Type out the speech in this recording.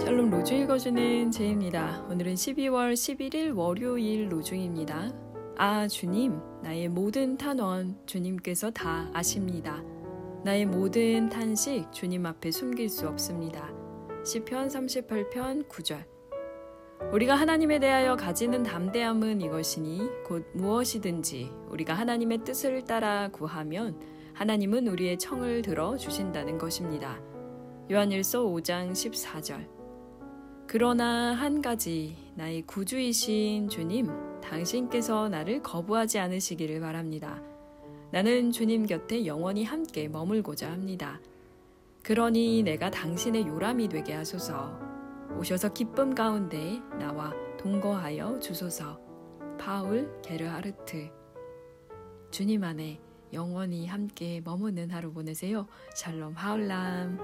샬롬 로중 읽어주는 제입니다. 오늘은 12월 11일 월요일 로중입니다. 아, 주님, 나의 모든 탄원 주님께서 다 아십니다. 나의 모든 탄식 주님 앞에 숨길 수 없습니다. 시편 38편 9절. 우리가 하나님에 대하여 가지는 담대함은 이것이니 곧 무엇이든지 우리가 하나님의 뜻을 따라 구하면 하나님은 우리의 청을 들어 주신다는 것입니다. 요한일서 5장 14절. 그러나 한 가지 나의 구주이신 주님, 당신께서 나를 거부하지 않으시기를 바랍니다. 나는 주님 곁에 영원히 함께 머물고자 합니다. 그러니 내가 당신의 요람이 되게 하소서. 오셔서 기쁨 가운데 나와 동거하여 주소서. 파울 게르하르트. 주님 안에 영원히 함께 머무는 하루 보내세요. 샬롬 하울람.